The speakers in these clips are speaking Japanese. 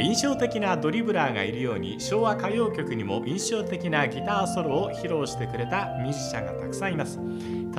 印象的なドリブラーがいるように昭和歌謡曲にも印象的なギターソロを披露してくれたミュージシャンがたくさんいます。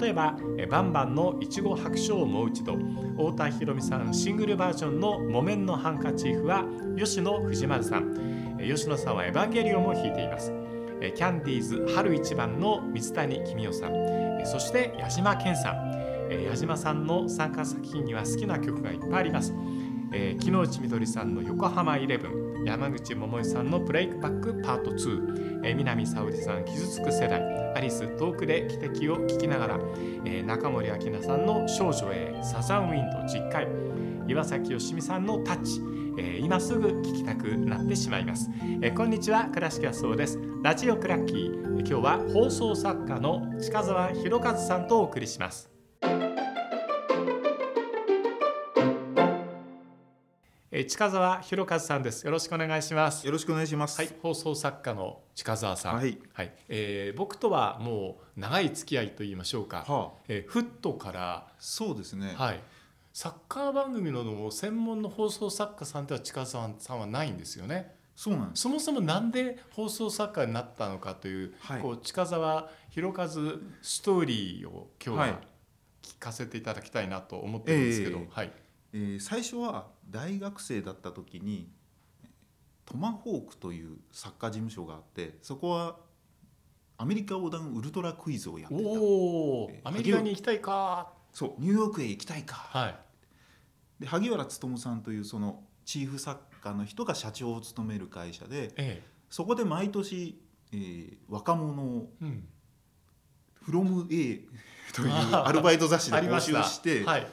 例えばバンバンの「いちご白書もう一度」太田裕美さんシングルバージョンの「木綿のハンカチーフ」は吉野藤丸さん。吉野さんは「エヴァンゲリオン」も弾いています。キャンディーズ春一番の水谷公夫さん。そして矢島健さん。矢島さんの参加作品には好きな曲がいっぱいあります。えー、木之内みどりさんの横浜イレブン山口百恵さんのブレイクバックパート2、えー、南沙織さん傷つく世代アリス遠くで汽笛を聞きながら、えー、中森明菜さんの少女へサザンウィンド10回岩崎よしみさんのタッチ、えー、今すぐ聞きたくなってしまいます、えー、こんにちは倉敷はそうです。ラジオクラッキー今日は放送作家の近澤博和さんとお送りします。え近澤博和さんです。よろしくお願いします。よろしくお願いします。はい、放送作家の近澤さん。はい、はい、えー、僕とはもう長い付き合いと言いましょうか。はあ、えー、フットからそうですね。はい。サッカー番組の専門の放送作家さんでは近澤さんはないんですよね。そうなんそもそもなんで放送作家になったのかという、はい、こう近澤博和ストーリーを今日は聞かせていただきたいなと思ってるんですけど、えー、はい。えー、最初は大学生だった時にトマホークという作家事務所があってそこはアメリカ横断ウルトラクイズをやってた。お、えー、アメリカに行きたいか。そうニューヨークへ行きたいか、はい、で萩原勉さんというそのチーフ作家の人が社長を務める会社で、ええ、そこで毎年、えー、若者を、うん、フロム A という アルバイト雑誌で募集して、はい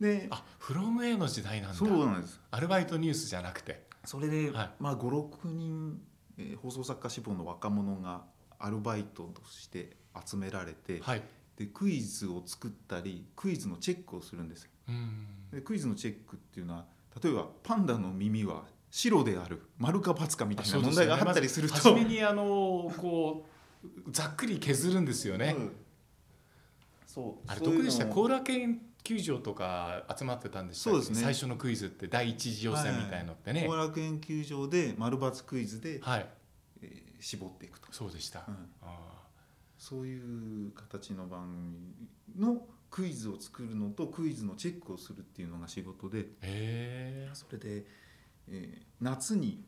であフロム A の時代なんだ。そうなんです。アルバイトニュースじゃなくて。それで、はい、まあ56人、えー、放送作家志望の若者がアルバイトとして集められて、はい、でクイズを作ったりクイズのチェックをするんですよ。でクイズのチェックっていうのは例えばパンダの耳は白である丸か×かみたいな問題があったりすると、ね、初めにあのこうざっくり削るんですよね、うん、そうあれ得でした後楽園球場とか集まってたんですそうですね。最初のクイズって第一次予選みたいのってね。後、はい、楽園球場で丸×クイズで、はい。えー、絞っていくと。そうでした、うん、そういう形の番組のクイズを作るのとクイズのチェックをするっていうのが仕事で。それで、えー、夏に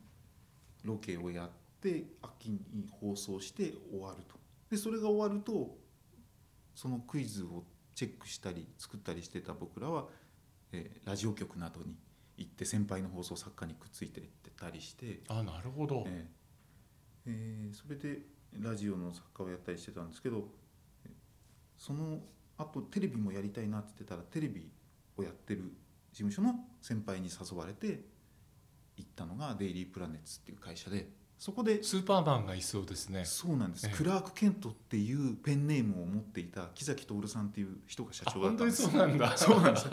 ロケをやって秋に放送して終わると。でそれが終わるとそのクイズをチェックしたり作ったりしてた僕らは、えー、ラジオ局などに行って先輩の放送作家にくっついていってたりしてあなるほど、えーえー、それでラジオの作家をやったりしてたんですけどそのあとテレビもやりたいなって言ってたらテレビをやってる事務所の先輩に誘われて行ったのがデイリープラネッツっていう会社でそこでスーパーマンがいそうですね。そうなんです、ええ、クラーク・ケントっていうペンネームを持っていた木崎徹さんっていう人が社長だったんです。そうなんだ。そうなんです。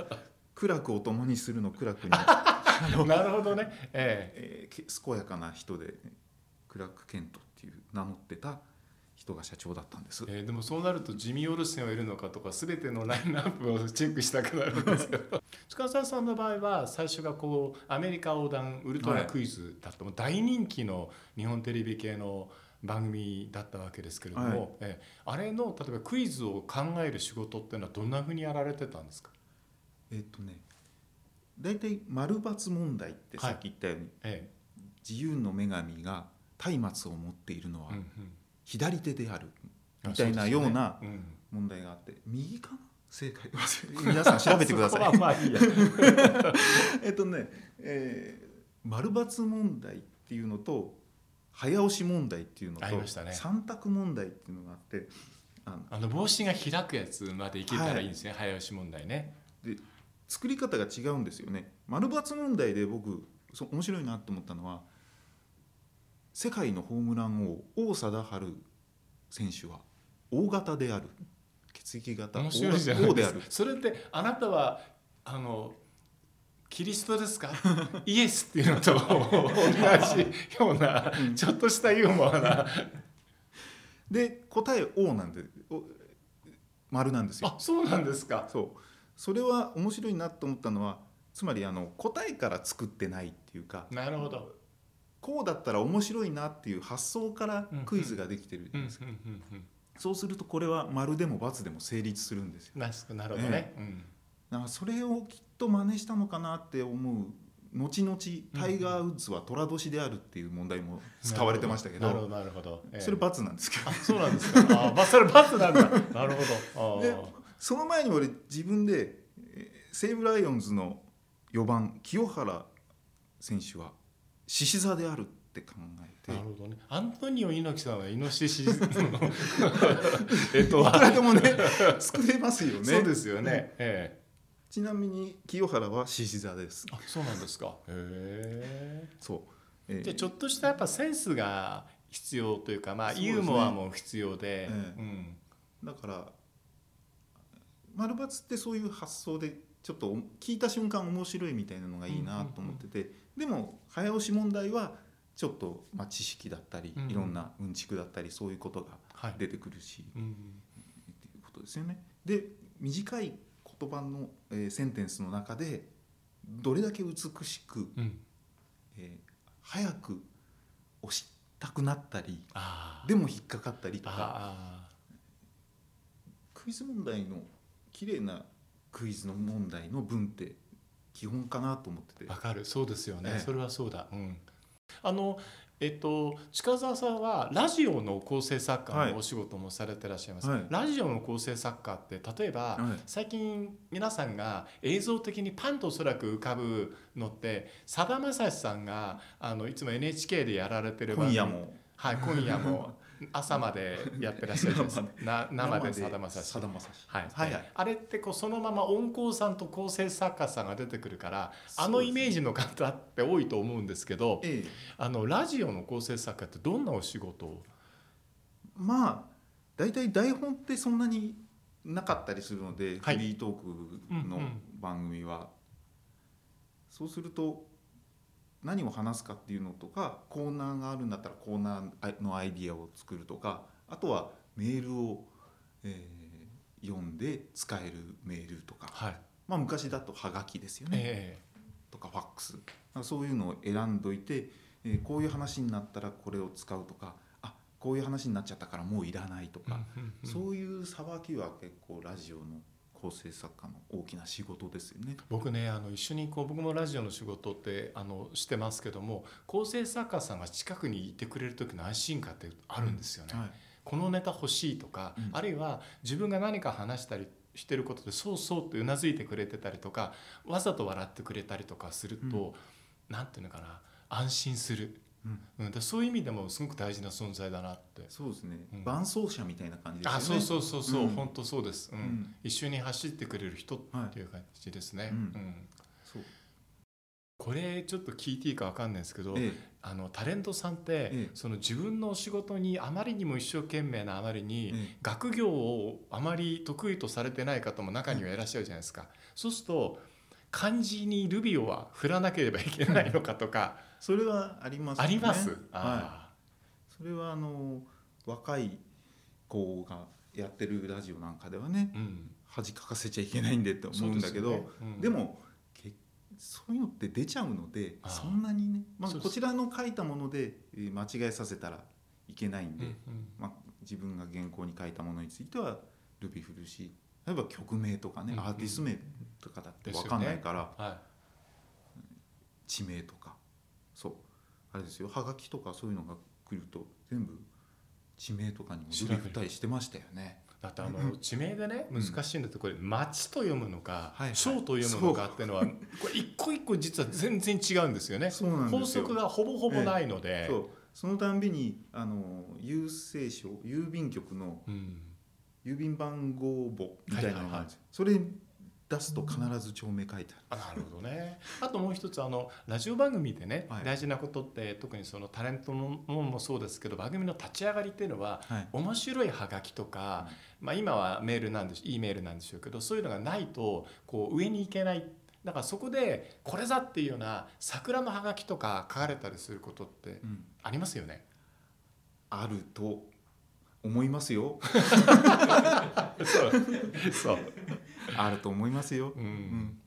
苦楽を共にするの苦楽に。なるほどね、ええ。えー、健やかな人でクラーク・ケントっていう名乗ってた人が社長だったんです、えー、でもそうなるとジミー・オルセンはいるのかとか全てのラインナップをチェックしたくなるんですけど。近澤さんの場合は最初がこうアメリカ横断ウルトラクイズだった、はい、大人気の日本テレビ系の番組だったわけですけれども、はい、えー、あれの例えばクイズを考える仕事っていうのはどんなふうにやられてたんですか？えっとね大体丸×問題ってさっき言ったように、はい。ええ、自由の女神が松明を持っているのは、うんうん左手であるみたいなような問題があって、右かな？正解皆さん 調べてください。まあいい えっとね、えー、丸抜問題っていうのと早押し問題っていうのと、ね、三択問題っていうのがあってあの帽子が開くやつまでいけたらい。いんですね、はい、早押し問題ね。で作り方が違うんですよね。丸抜問題で僕そ面白いなと思ったのは世界のホームラン王王貞治選手は大型である。血液型面白いじゃないですか。それってあなたはあのキリストですか？イエスっていうのと同じような、ちょっとしたユーモアな。で答え「王」なんで丸なんですよ。あそうなんですか。そう。それは面白いなと思ったのはつまりあの答えから作ってないっていうか。なるほどこうだったら面白いなっていう発想からクイズができてるじゃないですか。そうするとこれは丸でも×でも成立するんですよ。なるほどね。ええ、うん、だからそれをきっと真似したのかなって思う後々タイガー・ウッズは寅年であるっていう問題も使われてましたけど。なるほどなるほど、ええ、それ×なんですけど。そうなんですか。あ、まあ、それ×なんだ。なるほど。でその前に俺自分で西武ライオンズの4番清原選手は獅子座であるって考えて。なるほどね。アントニオ猪木さんはイノシシえっと。いくらでもね 作れますよね。そうですよね、ええ。ちなみに清原は獅子座です。あそうなんですか。へえ。そう、えー、じゃちょっとしたやっぱセンスが必要というかまあ、ね、ユーモアも必要で、えー、うん、だから丸抜ってそういう発想でちょっと聞いた瞬間面白いみたいなのがいいなと思ってて、でも早押し問題はちょっと、まあ、知識だったり、いろんなうんちくだったりそういうことが出てくるし、はい、っていうことですよね。で短い言葉の、えー、センテンスの中でどれだけ美しく、うん、えー、早く押したくなったりでも引っかかったりとか。クイズ問題の綺麗なクイズの問題の文って基本かなと思ってて。わかる。そうですよね、それはそうだ、うん、あのえっと、近澤さんはラジオの構成作家のお仕事もされてらっしゃいます、はい、ラジオの構成作家って例えば、はい、最近皆さんが映像的にパンとおそらく浮かぶのってさだまさしさんがあのいつも NHK でやられてる今夜も。はい今夜も 朝までやってらっしゃるんです。な生でさだまさし。さだまさし。はい、はい、あれってこうそのまま音工さんと構成作家さんが出てくるからあのイメージの方って多いと思うんですけど、ええ、あのラジオの構成作家ってどんなお仕事を？まあ大体台本ってそんなになかったりするので、はい、フリートークの番組は、うん。うん、そうすると何を話すかっていうのとかコーナーがあるんだったらコーナーのアイディアを作るとかあとはメールを、えー、読んで使えるメールとか、はい、まあ、昔だとはがきですよね、えー、とかファックス。そういうのを選んどいて、えー、こういう話になったらこれを使うとかあこういう話になっちゃったからもういらないとか、そういうさばきは結構ラジオの構成作家の大きな仕事ですよね。僕ねあの一緒にこう僕もラジオの仕事ってあのしてますけども構成作家さんが近くにいてくれる時の安心感ってあるんですよね。うんはい、このネタ欲しいとか、うん、あるいは自分が何か話したりしてることでそうそうってうなずいてくれてたりとかわざと笑ってくれたりとかすると、うん、なんていうのかな安心するうん、そういう意味でもすごく大事な存在だなって。そうですね、うん、伴走者みたいな感じですね。あそうそうそうそう、うん、本当そうです、うん、うん、一緒に走ってくれる人っていう感じですね、はい、うん。そう。これちょっと聞いていいか分かんないですけど、ええ、あのタレントさんって、ええ、その自分の仕事にあまりにも一生懸命なあまりに、学業をあまり得意とされてない方も中にはいらっしゃるじゃないですか。そうすると漢字にルビオは振らなければいけないのかとかそれはあります、ね、あります？はい、それはあの若い子がやってるラジオなんかではね、うん、恥かかせちゃいけないんでって思うんだけどで、ね。うん、でもそういうのって出ちゃうのでそんなにね、まあ、こちらの書いたもので間違えさせたらいけないんで、うんうん、まあ、自分が原稿に書いたものについてはルビ振るし例えば曲名とかね、うんうん、アーティスト名とかだって分かんないから、ねはい、地名とかそう。あれですよ。はがきとかそういうのが来ると全部地名とかにもたりしてましたよね。だってあの地名でね難しいんだってこれ「町」と読むのか「省」と読むのかっていうのはこれ一個一個実は全然違うんですよね。法則がほぼほぼないので、そのたんびにあの郵政省郵便局の郵便番号簿みたいなのがあるんですよ。それ出すと必ず町名書いてある、あなるほどね。あともう一つあのラジオ番組でね、はい、大事なことって特にそのタレントのものもそうですけど番組の立ち上がりっていうのは、はい、面白いはがきとか、まあ、今はメールなんでし E メールなんでしょうけどそういうのがないとこう上に行けない。だからそこでこれだっていうような桜のハガキとか書かれたりすることってありますよね、うん、あると思いますよ。そう。そう あると思いますよ、うん、うん、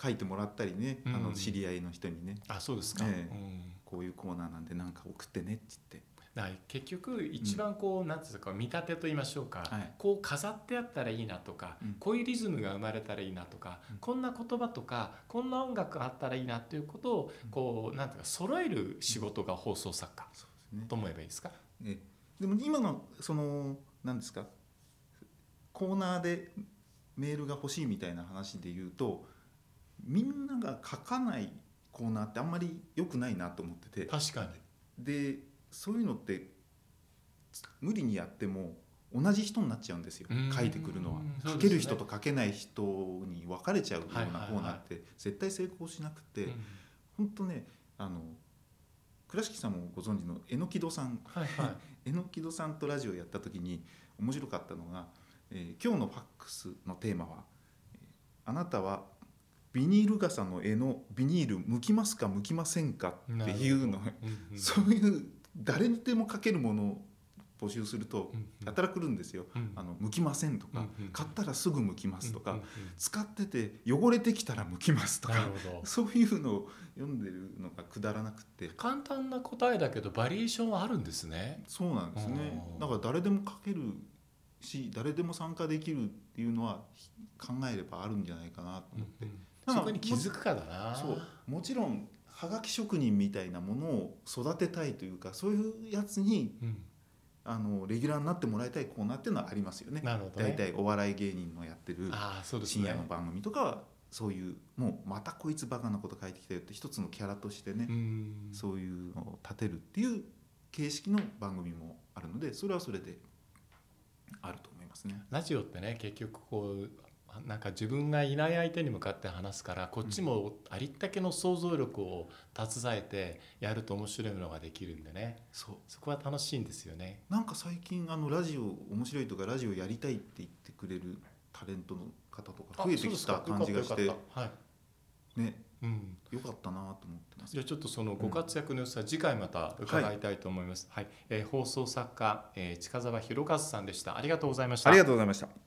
書いてもらったりね、あの知り合いの人にね。あそうですか、ええ。こういうコーナーなんで何か送ってねって言って。結局一番こう、うん、なんていうか見立てと言いましょうか、はい、こう飾ってあったらいいなとか、うん、こういうリズムが生まれたらいいなとか、うん、こんな言葉とかこんな音楽があったらいいなっていうことをこうなんていうか揃える仕事が放送作家、と思えばいいですか？えでも今のその何ですかコーナーでメールが欲しいみたいな話で言うとみんなが書かないコーナーってあんまり良くないなと思ってて。確かに。でそういうのって無理にやっても同じ人になっちゃうんですよ。書いてくるのは、ね、書ける人と書けない人に分かれちゃうようなコーナーって絶対成功しなくて、本当ねあの倉敷さんもご存知の榎戸さん、はいはい、榎戸さんとラジオやった時に面白かったのが、えー、今日のファックスのテーマは「あなたはビニール傘の絵のビニール剥きますか剥きませんかっていうの、うんうん、そういう誰にでも書けるものを募集するとやたら来るんですよ、うん、あの剥きませんとか、うん、買ったらすぐ剥きますとか、うん、使ってて汚れてきたら剥きますとか そういうのを読んでるのがくだらなくて。簡単な答えだけどバリエーションはあるんですね。そうなんですね。だから誰でも書けるし誰でも参加できるっていうのは考えればあるんじゃないかなと思って。そこに気づくかだな。そう。もちろんはがき職人みたいなものを育てたいというかそういうやつに、うん、あのレギュラーになってもらいたいコーナーっていうのはありますよね。なるほど、ね、大体お笑い芸人のやってる深夜の番組とかはそういうもうまたこいつバカなこと書いてきたよって一つのキャラとしてねそういうのを立てるっていう形式の番組もあるのでそれはそれであると思いますね。ラジオってね結局こうなんか自分がいない相手に向かって話すからこっちもありったけの想像力を携えてやると面白いのができるんでね。そう。そこは楽しいんですよね。なんか最近あのラジオ面白いとかラジオやりたいって言ってくれるタレントの方とか増えてきた感じがしてはい。ねうん、よかったなと思ってます。じゃあちょっとそのご活躍の様子は次回また伺いたいと思います。はい、はい、えー、放送作家、えー、近澤博和さんでした。ありがとうございました。ありがとうございました。